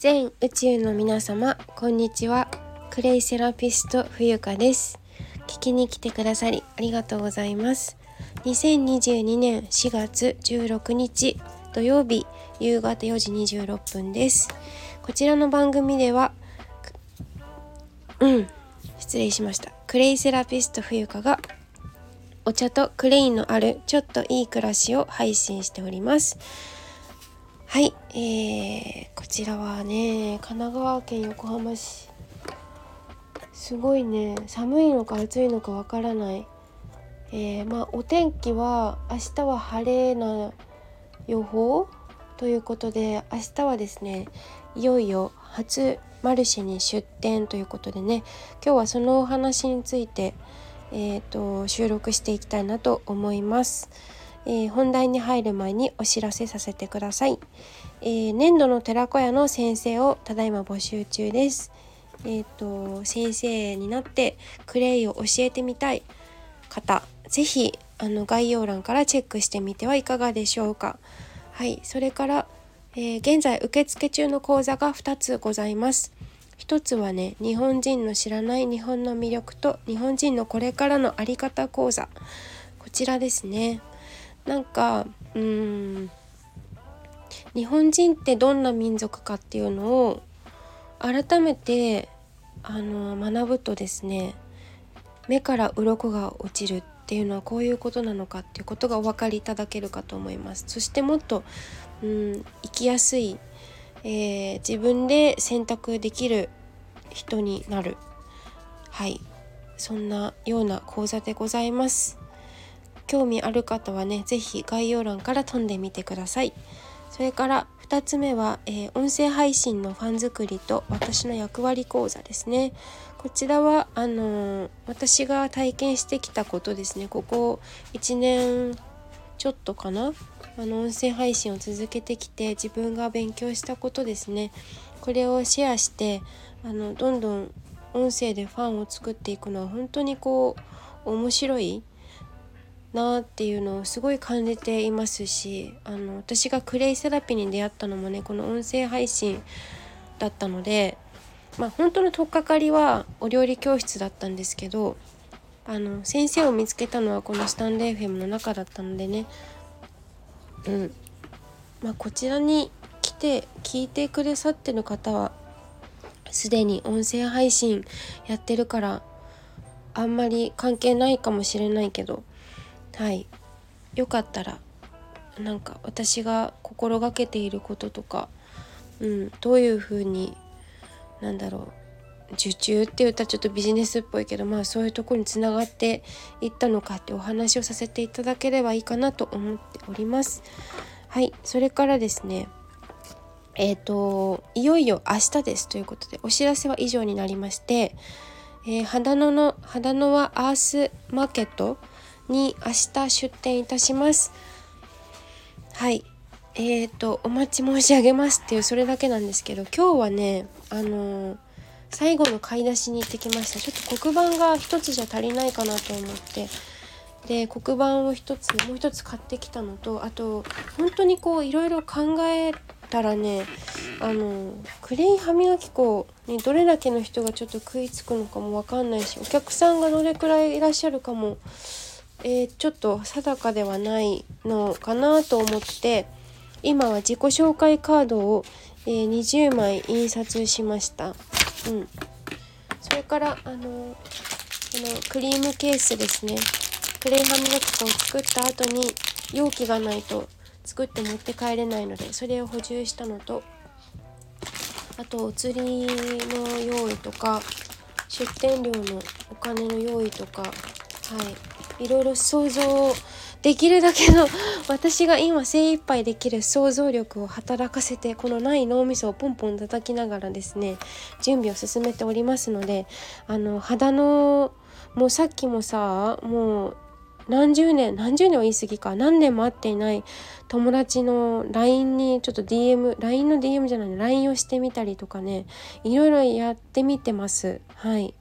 全宇宙の皆様こんにちは。クレイセラピスト冬香です。聞きに来てくださりありがとうございます。2022年4月16日土曜日夕方4時26分です。こちらの番組ではうん失礼しました。クレイセラピスト冬香がお茶とクレインのあるちょっといい暮らしを配信しております。はい、えー、こちらはね神奈川県横浜市。すごいね。寒いのか暑いのかわからない、えー、まあお天気は明日は晴れな予報ということで明日はですねいよいよ初マルシェに出店ということでね今日はそのお話について、えーと収録していきたいなと思います。えー、本題に入る前にお知らせさせてください、えー、年度の寺子屋の先生をただいま募集中です。えっ、ー、と先生になってクレイを教えてみたい方是非あの概要欄からチェックしてみてはいかがでしょうか。はいそれから、え現在受付中の講座が2つございます。一つはね日本人の知らない日本の魅力と日本人のこれからの在り方講座。こちらですね。なんかうん日本人ってどんな民族かっていうのを改めてあの学ぶとですね目から鱗が落ちるっていうのはこういうことなのかっていうことがお分かりいただけるかと思います。そしてもっとうん生きやすい、えー、自分で選択できる人になる。はい。そんなような講座でございます。興味ある方はね是非概要欄から飛んでみてください。それから2つ目は、えー、音声配信のファン作りと私の役割講座ですね。こちらはあのー、私が体験してきたことですね。ここ1年ちょっとかな？あの音声配信を続けてきて自分が勉強したことですね。これをシェアしてあのどんどん音声でファンを作っていくのは本当にこう面白いなっていうのをすごい感じていますしあの私がクレイセラピーに出会ったのもねこの音声配信だったのでまあ本当の取っかかりはお料理教室だったんですけどあの先生を見つけたのはこのスタンレー FM の中だったのでね。うん。まあこちらに来て聞いてくださってる方はすでに音声配信やってるからあんまり関係ないかもしれないけどはいよかったらなんか私が心がけていることとか、うん、どういうふうになんだろう受注って言ったらちょっとビジネスっぽいけどまあそういうとこにつながっていったのかってお話をさせていただければいいかなと思っております。はいそれからですねえっ、ー、といよいよ明日ですということでお知らせは以上になりまして、えー、肌野の肌野はアースマーケットに明日出店いたします。はい。えーと、お待ち申し上げますっていうそれだけなんですけど、今日はね、あのー、最後の買い出しに行ってきました。ちょっと黒板が一つじゃ足りないかなと思って、で、黒板を一つ、もう一つ買ってきたのと、あと、本当にこう、いろいろ考えたらねあのクレイ歯磨き粉にどれだけの人がちょっと食いつくのかも分かんないしお客さんがどれくらいいらっしゃるかもえー、ちょっと定かではないのかなと思って今は自己紹介カードを、えー、20枚印刷しました。うん、それからあのこのクリームケースですね。クレイ歯磨き粉を作った後に容器がないと作って持って帰れないのでそれを補充したのとあとお釣りの用意とか出店料のお金の用意とかはい。いろいろ想像できるだけの私が今精一杯できる想像力を働かせてこのない脳みそをポンポン叩きながらですね準備を進めておりますのであの肌のもうさっきもさもう何十年何十年は言い過ぎか何年も会っていない友達の LINE にちょっと DMLINE の DM じゃない LINE をしてみたりとかねいろいろやってみてます。はい。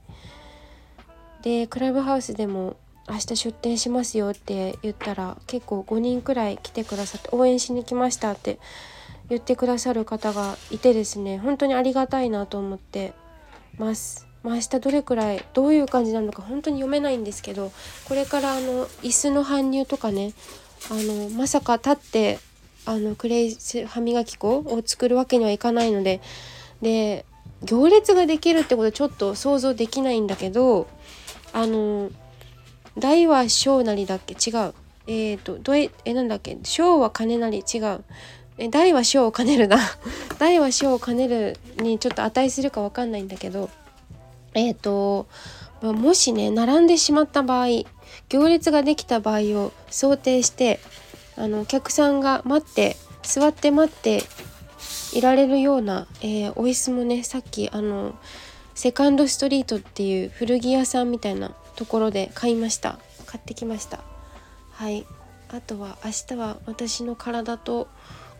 でクラブハウスでも明日出店しますよって言ったら結構5人くらい来てくださって応援しに来ましたって言ってくださる方がいてですね本当にありがたいなと思ってます。まあ、明日どれくらいどういう感じなのか本当に読めないんですけどこれからあの椅子の搬入とかねあのまさか立ってあのクレイ歯磨き粉を作るわけにはいかないのでで行列ができるってことちょっと想像できないんだけどあの大は小なりだっけ？違う。えっ、ー、とどええなんだっけ？小は金なり。違う。え大は小を兼ねるな。大は小を兼ねるにちょっと値するか分かんないんだけど。えっ、ー、と、まあ、もしね並んでしまった場合行列ができた場合を想定してあのお客さんが待って座って待っていられるような、えー、お椅子もねさっきあのセカンドストリートっていう古着屋さんみたいなところで買いました。買ってきました。はい。あとは明日は私の体と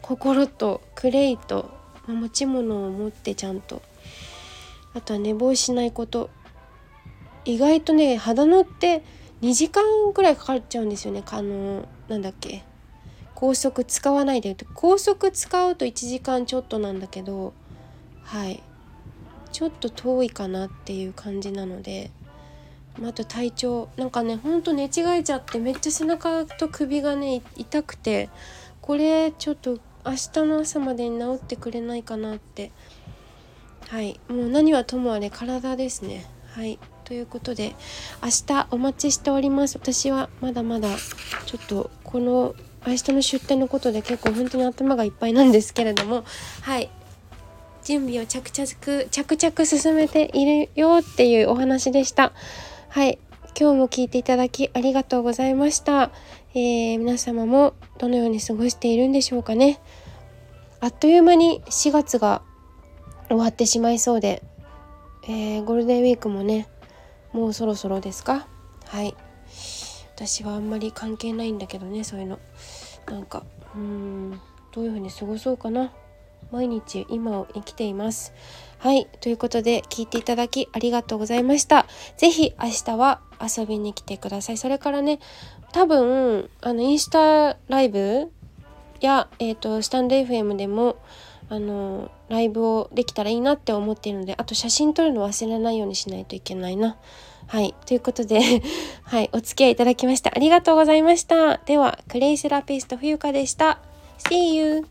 心とクレイと持ち物を持ってちゃんと。あとは寝坊しないこと。意外とね肌のって2時間くらいかかっちゃうんですよね。あのなんだっけ。高速使わないで高速使うと1時間ちょっとなんだけどはい。ちょっと遠いかなっていう感じなので。あと体調なんかねほんと寝違えちゃってめっちゃ背中と首がね痛くてこれちょっと明日の朝までに治ってくれないかなって。はい。もう何はともあれ体ですね。はい。ということで明日お待ちしております。私はまだまだちょっとこの明日の出店のことで結構本当に頭がいっぱいなんですけれども。はい。準備を着々着々進めているよっていうお話でした。はい。今日も聞いていただきありがとうございました、えー、皆様もどのように過ごしているんでしょうかね。あっという間に4月が終わってしまいそうで、えー、ゴールデンウィークもねもうそろそろですか？はい。私はあんまり関係ないんだけどねそういうの。なんかうんどういう風に過ごそうかな。毎日今を生きています。はいということで聞いていただきありがとうございました是非明日は遊びに来てくださいそれからね多分あのインスタライブや、えーとスタンド FM でもあのライブをできたらいいなって思っているのであと写真撮るの忘れないようにしないといけないな。はいということで はいお付き合いいただきましてありがとうございました。ではクレイセラピスト冬香でした。See you!